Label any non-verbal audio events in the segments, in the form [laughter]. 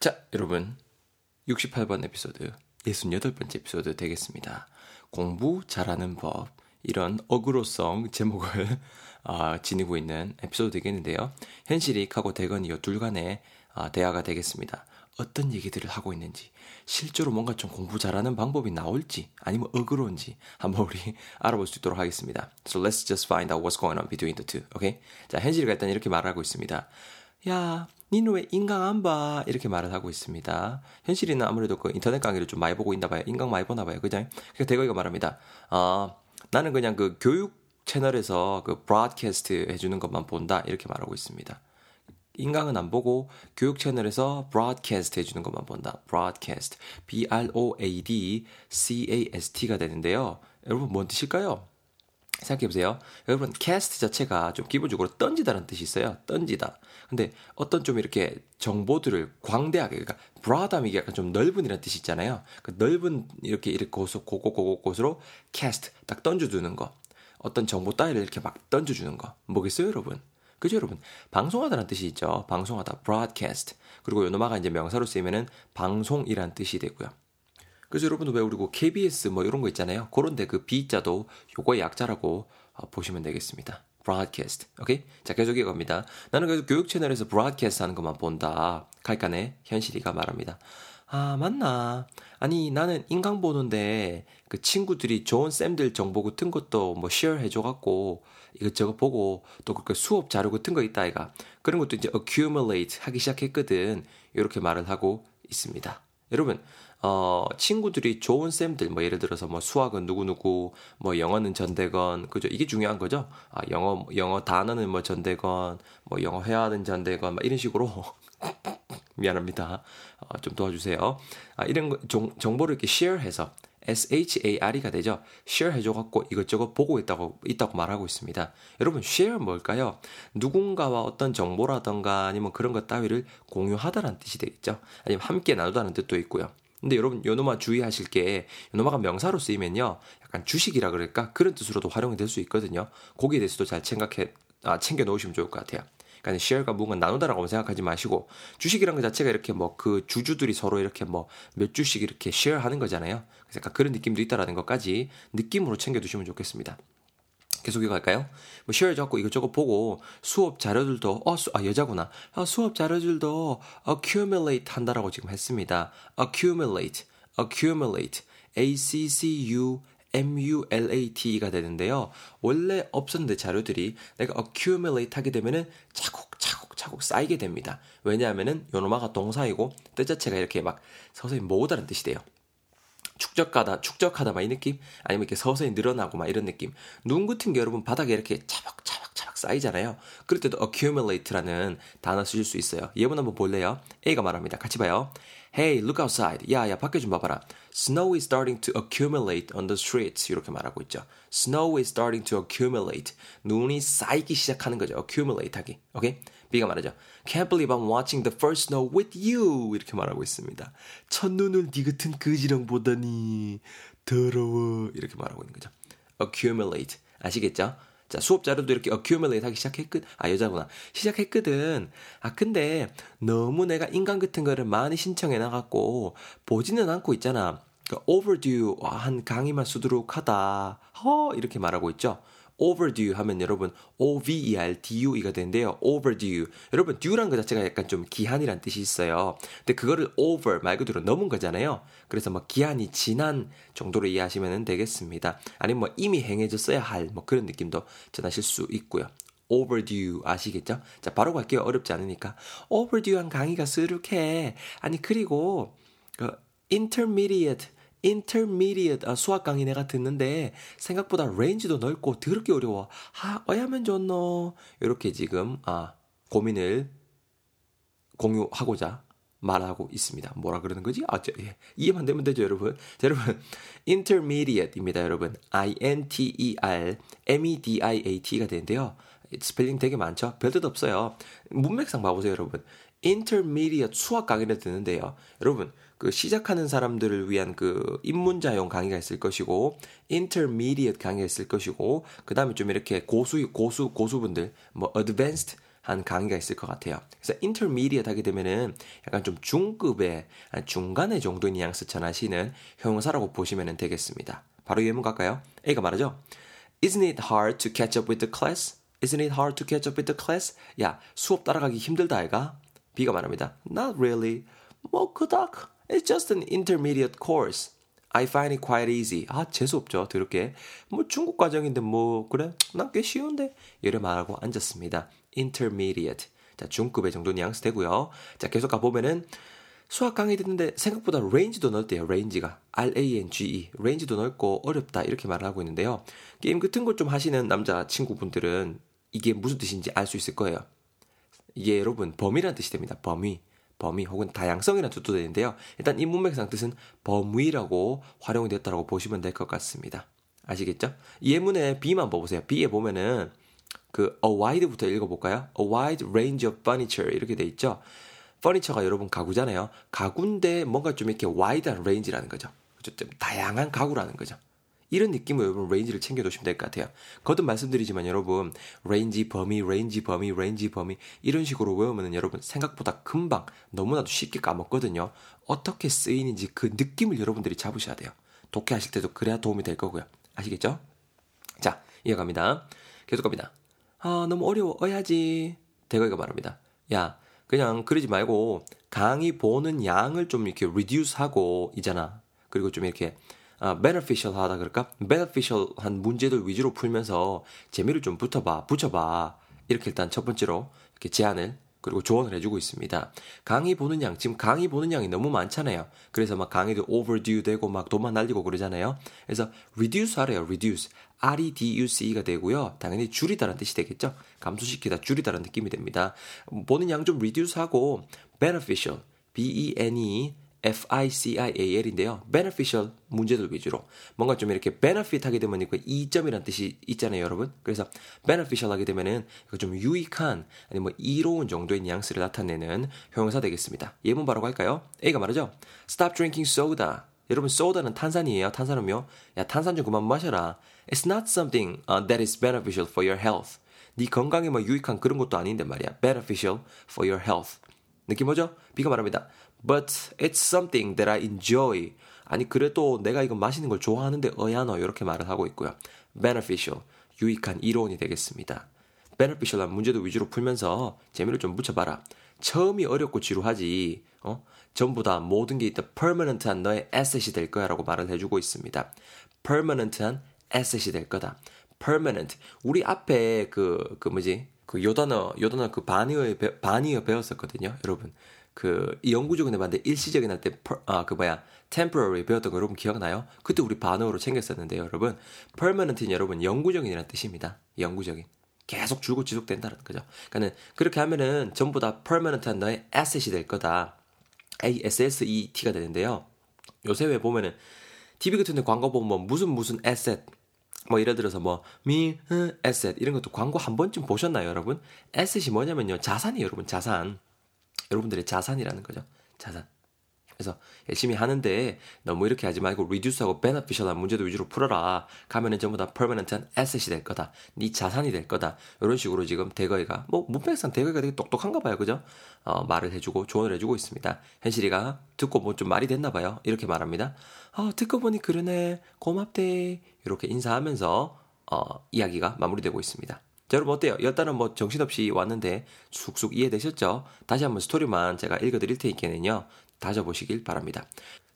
자, 여러분. 68번 에피소드, 68번째 에피소드 되겠습니다. 공부 잘하는 법. 이런 어그로성 제목을 어, 지니고 있는 에피소드 되겠는데요. 현실이 하고 대건이 둘 간의 어, 대화가 되겠습니다. 어떤 얘기들을 하고 있는지, 실제로 뭔가 좀 공부 잘하는 방법이 나올지, 아니면 어그로운지 한번 우리 [laughs] 알아볼 수 있도록 하겠습니다. So let's just find out what's going on between the two. Okay? 자, 현실이가 일단 이렇게 말하고 있습니다. 야, 니는 왜 인강 안 봐? 이렇게 말을 하고 있습니다. 현실이는 아무래도 그 인터넷 강의를 좀 많이 보고 있나 봐요. 인강 많이 보나 봐요. 그죠? 그러니까 대거이가 말합니다. 아, 나는 그냥 그 교육 채널에서 그 broadcast 해주는 것만 본다. 이렇게 말하고 있습니다. 인강은 안 보고 교육 채널에서 broadcast 해주는 것만 본다. broadcast. B-R-O-A-D-C-A-S-T가 되는데요. 여러분 뭔 뜻일까요? 생각해보세요. 여러분, 캐스트 자체가 좀 기본적으로 던지다는 뜻이 있어요. 던지다. 근데 어떤 좀 이렇게 정보들을 광대하게, 그러니까 브라담이 약간 좀 넓은 이라는 뜻이 있잖아요. 그 넓은 이렇게 이렇게 곳으로, 곳곳, 곳곳, 곳으로 캐스트, 딱 던져두는 거. 어떤 정보 따위를 이렇게 막 던져주는 거. 뭐겠어요, 여러분? 그죠, 여러분? 방송하다는 뜻이 있죠. 방송하다, broadcast. 그리고 요노마가 이제 명사로 쓰이면은 방송이란 뜻이 되고요. 그래서 여러분 왜 우리 그 KBS 뭐 이런 거 있잖아요. 그런데 그 B자도 요거의 약자라고 어, 보시면 되겠습니다. broadcast. 오케이? 자, 계속 이어갑니다. 나는 그래서 교육 채널에서 broadcast 하는 것만 본다. 갈간에 현실이가 말합니다. 아, 맞나? 아니, 나는 인강 보는데 그 친구들이 좋은 쌤들 정보 같은 것도 뭐 share 해줘갖고 이것저것 보고 또 그 수업 자료 같은 거 있다, 아이가. 그런 것도 이제 accumulate 하기 시작했거든. 이렇게 말을 하고 있습니다. 여러분, 어, 친구들이 좋은 쌤들, 뭐 예를 들어서 뭐 수학은 누구누구, 뭐 영어는 전대건, 그죠? 이게 중요한 거죠? 아, 영어, 영어 단어는 뭐 전대건, 뭐 영어 회화는 전대건, 막 이런 식으로. [laughs] 미안합니다. 어, 좀 도와주세요. 아, 이런 거, 정, 정보를 이렇게 share해서 SHARE가 되죠. share 해줘갖고 이것저것 보고 있다고, 있다고 말하고 있습니다. 여러분, share 뭘까요? 누군가와 어떤 정보라던가 아니면 그런 것 따위를 공유하다라는 뜻이 되겠죠. 아니면 함께 나누다는 뜻도 있고요. 근데 여러분 요노마 주의하실 게 요노마가 명사로 쓰이면요 약간 주식이라 그럴까? 그런 뜻으로도 활용이 될 수 있거든요. 거기에 대해서도 잘 생각해 아, 챙겨 놓으시면 좋을 것 같아요. 그러니까 share가 뭔가 나누다라고 생각하지 마시고 주식이란 것 자체가 이렇게 뭐 그 주주들이 서로 이렇게 뭐 몇 주씩 이렇게 share 하는 거잖아요. 그래서 약간 그런 느낌도 있다라는 것까지 느낌으로 챙겨 두시면 좋겠습니다 계속 이어갈까요? 뭐 share 잡고 이것저것 보고 수업 자료들도 어, 수, 아 여자구나. 어, 수업 자료들도 accumulate 한다라고 지금 했습니다. accumulate, accumulate, a c c u MULAT가 되는데요. 원래 없었는데 자료들이 내가 accumulate 하게 되면은 차곡차곡차곡 쌓이게 됩니다. 왜냐하면은 요노마가 동사이고 뜻 자체가 이렇게 막 서서히 모으다는 뜻이 돼요. 축적하다, 축적하다 막 이 느낌? 아니면 이렇게 서서히 늘어나고 막 이런 느낌. 눈 같은 게 여러분 바닥에 이렇게 차박차박차박 쌓이잖아요. 그럴 때도 accumulate라는 단어 쓰실 수 있어요. 예문 한번 볼래요? A가 말합니다. 같이 봐요. Hey, look outside. 야, 야, 밖에 좀 봐봐라. Snow is starting to accumulate on the streets. 이렇게 말하고 있죠. Snow is starting to accumulate. 눈이 쌓이기 시작하는 거죠. accumulate 하기. 오케이? B가 말하죠. Can't believe I'm watching the first snow with you. 이렇게 말하고 있습니다. 첫눈을 네 같은 거지랑 보다니 더러워. 이렇게 말하고 있는 거죠. accumulate. 아시겠죠? 자, 수업 자료도 이렇게 accumulate 하기 시작했거든. 아, 여자구나. 시작했거든. 아, 근데 너무 내가 인간 같은 거를 많이 신청해 나갔고 보지는 않고 있잖아. 그 overdue 한 강의만 수두룩하다. 허 이렇게 말하고 있죠. Overdue 하면 여러분 O-V-E-R-D-U-E가 되는데요. overdue. 여러분 due란 것 자체가 약간 좀 기한이란 뜻이 있어요. 근데 그거를 over 말 그대로 넘은 거잖아요. 그래서 뭐 기한이 지난 정도로 이해하시면 되겠습니다. 아니면 뭐 이미 행해졌어야 할 뭐 그런 느낌도 전하실 수 있고요. overdue 아시겠죠? 자, 바로 갈게요. 어렵지 않으니까. overdue한 강의가 수두룩해. 아니 그리고 그 intermediate intermediate 아, 수학 강의 내가 듣는데 생각보다 range도 넓고 더럽게 어려워. 아, 어야면 좋노. 이렇게 지금 아, 고민을 공유하고자 말하고 있습니다. 뭐라 그러는 거지? 아, 저, 예. 이해만 되면 되죠, 여러분. 자, 여러분, intermediate입니다, 여러분. I-N-T-E-R, M-E-D-I-A-T가 되는데요. 스펠링 되게 많죠? 별 뜻 없어요. 문맥상 봐보세요, 여러분. intermediate 수학 강의를 듣는데요. 여러분, 그 시작하는 사람들을 위한 그 입문자용 강의가 있을 것이고 intermediate 강의가 있을 것이고 그다음에 좀 이렇게 고수 고수 고수분들 뭐 advanced 한 강의가 있을 것 같아요. 그래서 intermediate 하게 되면은 약간 좀 중급의 중간의 정도의 뉘앙스 전하시는 형용사라고 보시면 되겠습니다. 바로 예문 갈까요? A가 말하죠. Isn't it hard to catch up with the class? Isn't it hard to catch up with the class? 야, 수업 따라가기 힘들다 아이가? B가 말합니다. Not really. 뭐 그닥. It's just an intermediate course. I find it quite easy. 아, 재수없죠. 더럽게. 뭐 중급 과정인데 뭐 그래? 난 꽤 쉬운데. 이래 말하고 앉았습니다. intermediate. 자, 중급의 정도 뉘앙스 되고요. 자, 계속 가보면은 수학 강의 듣는데 생각보다 range도 넓대요. range가. R-A-N-G-E. range도 넓고 어렵다. 이렇게 말을 하고 있는데요. 게임 같은 걸 좀 하시는 남자 친구분들은 이게 무슨 뜻인지 알 수 있을 거예요. 이게 여러분 범위라는 뜻이 됩니다. 범위. 범위 혹은 다양성이라는 뜻도 되는데요. 일단 이 문맥상 뜻은 범위라고 활용이 됐다고 보시면 될 것 같습니다. 아시겠죠? 이 예문의 B만 봐보세요. B에 보면은 그 a wide부터 읽어볼까요? A wide range of furniture 이렇게 돼 있죠. furniture가 여러분 가구잖아요. 가구인데 뭔가 좀 이렇게 wide한 range라는 거죠. 좀 다양한 가구라는 거죠. 이런 느낌으로 여러분 range를 챙겨두시면 될 것 같아요. 거듭 말씀드리지만 여러분 range 범위, range 범위, range 범위 이런 식으로 외우면 여러분 생각보다 금방 너무나도 쉽게 까먹거든요. 어떻게 쓰이는지 그 느낌을 여러분들이 잡으셔야 돼요. 독해하실 때도 그래야 도움이 될 거고요. 아시겠죠? 자, 이어갑니다. 계속 갑니다. 아, 너무 어려워야지. 대거이가 말합니다. 야, 그냥 그러지 말고 강의 보는 양을 좀 이렇게 reduce 하고 있잖아. 그리고 좀 이렇게 아, beneficial 하다 그럴까? beneficial한 문제들 위주로 풀면서 재미를 좀 붙어봐, 붙여봐. 이렇게 일단 첫 번째로 이렇게 제안을 그리고 조언을 해주고 있습니다. 강의 보는 양, 지금 강의 보는 양이 너무 많잖아요. 그래서 막 강의도 overdue 되고 막 돈만 날리고 그러잖아요. 그래서 reduce 하래요, reduce. R-E-D-U-C-E가 되고요. 당연히 줄이다라는 뜻이 되겠죠. 감소시키다, 줄이다라는 느낌이 됩니다. 보는 양 좀 reduce 하고 beneficial, B-E-N-E FICIAL인데요. beneficial 문제들 위주로 뭔가 좀 이렇게 benefit 하게 되면 그 이점이라는 뜻이 있잖아요, 여러분. 그래서 beneficial 하게 되면은 좀 유익한 아니 뭐 이로운 정도의 뉘앙스를 나타내는 형용사 되겠습니다. 예문 바로 갈까요? A가 말하죠. Stop drinking soda. 여러분 소다는 탄산이에요. 탄산음료. 야 탄산 좀 그만 마셔라. It's not something uh, that is beneficial for your health. 네 건강에 뭐 유익한 그런 것도 아닌데 말이야. beneficial for your health. 느낌 뭐죠? B가 말합니다. But it's something that I enjoy. 아니 그래도 내가 이거 마시는 걸 좋아하는데 어야너 이렇게 말을 하고 있고요. beneficial 유익한 이론이 되겠습니다. beneficial한 문제도 위주로 풀면서 재미를 좀 붙여봐라. 처음이 어렵고 지루하지. 어? 전부 다 모든 게 있다. permanent한 너의 asset이 될 거야라고 말을 해주고 있습니다. permanent한 asset이 될 거다. permanent. 우리 앞에 그, 그 뭐지? 그 요단어, 요단어 그 바니어, 바니어 배웠었거든요. 여러분. 그 영구적인 애봤는데 일시적인 할 때 아 그 뭐야 temporary 배웠던 거 여러분 기억나요? 그때 우리 반어로 챙겼었는데요, 여러분. permanent는 여러분 영구적인이라는 뜻입니다. 영구적인. 계속 줄고 지속된다는 거죠. 그러니까는 그렇게 하면은 전부 다 permanent한 너의 asset이 될 거다. A S S E T가 되는데요. 요새 왜 보면은 TV 같은 데 광고 보면 뭐 무슨 무슨 asset 뭐 예를 들어서 뭐 미, asset 이런 것도 광고 한 번쯤 보셨나요, 여러분? asset이 뭐냐면요. 자산이에요, 여러분. 자산. 여러분들의 자산이라는 거죠. 자산. 그래서 열심히 하는데 너무 이렇게 하지 말고 reduce하고 beneficial한 문제도 위주로 풀어라. 가면은 전부 다 permanent한 asset이 될 거다. 네 자산이 될 거다. 이런 식으로 지금 대거이가 뭐 문맥상 대거이가 되게 똑똑한가 봐요. 그죠? 어, 말을 해주고 조언을 해주고 있습니다. 현실이가 듣고 뭐 좀 말이 됐나 봐요. 이렇게 말합니다. 어, 듣고 보니 그러네. 고맙대. 이렇게 인사하면서 어, 이야기가 마무리되고 있습니다. 자, 여러분 어때요? 일단은 뭐 정신없이 왔는데 쑥쑥 이해되셨죠? 다시 한번 스토리만 제가 읽어드릴 테니까는요. 다져보시길 바랍니다.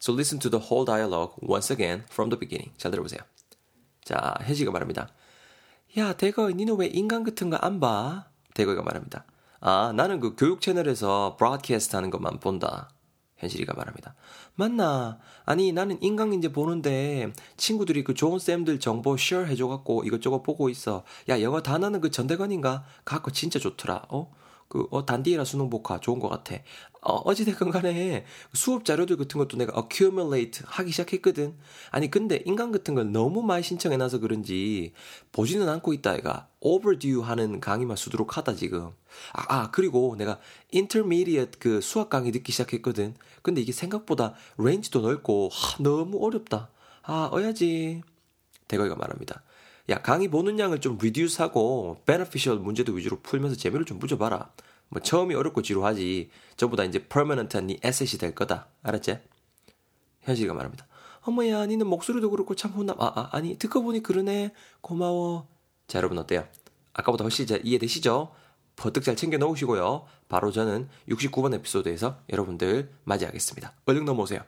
So listen to the whole dialogue once again from the beginning. 잘 들어보세요. 자, 혜지가 말합니다. 야, 대거이, 니는 왜 인간 같은 거 안 봐? 대거이가 말합니다. 아, 나는 그 교육 채널에서 브로드캐스트 하는 것만 본다. 현실이가 말합니다. 맞나? 아니 나는 인강인제 보는데 친구들이 그 좋은 쌤들 정보 쉐어 해줘갖고 이것저것 보고 있어. 야 영어 단어는 그 전대건인가? 갖고 진짜 좋더라. 어? 그, 어, 단디라 수능 복화 좋은 것 같아. 어, 어찌됐건 간에 수업 자료들 같은 것도 내가 accumulate 하기 시작했거든. 아니, 근데 인간 같은 걸 너무 많이 신청해놔서 그런지 보지는 않고 있다, 애가. overdue 하는 강의만 수두룩 하다, 지금. 아, 아, 그리고 내가 intermediate 그 수학 강의 듣기 시작했거든. 근데 이게 생각보다 range도 넓고, 하, 너무 어렵다. 아, 어야지. 대거이가 말합니다. 야, 강의 보는 양을 좀 reduce하고 beneficial 문제들 위주로 풀면서 재미를 좀 붙여봐라. 뭐 처음이 어렵고 지루하지. 전부 다 이제 permanent한 네 에셋이 될 거다. 알았지? 현실이가 말합니다. 어머야, 니는 목소리도 그렇고 참 훈남. 아, 아, 아니, 듣고 보니 그러네. 고마워. 자, 여러분 어때요? 아까보다 훨씬 잘 이해되시죠? 버뜩 잘 챙겨 놓으시고요. 바로 저는 69번 에피소드에서 여러분들 맞이하겠습니다. 얼른 넘어오세요.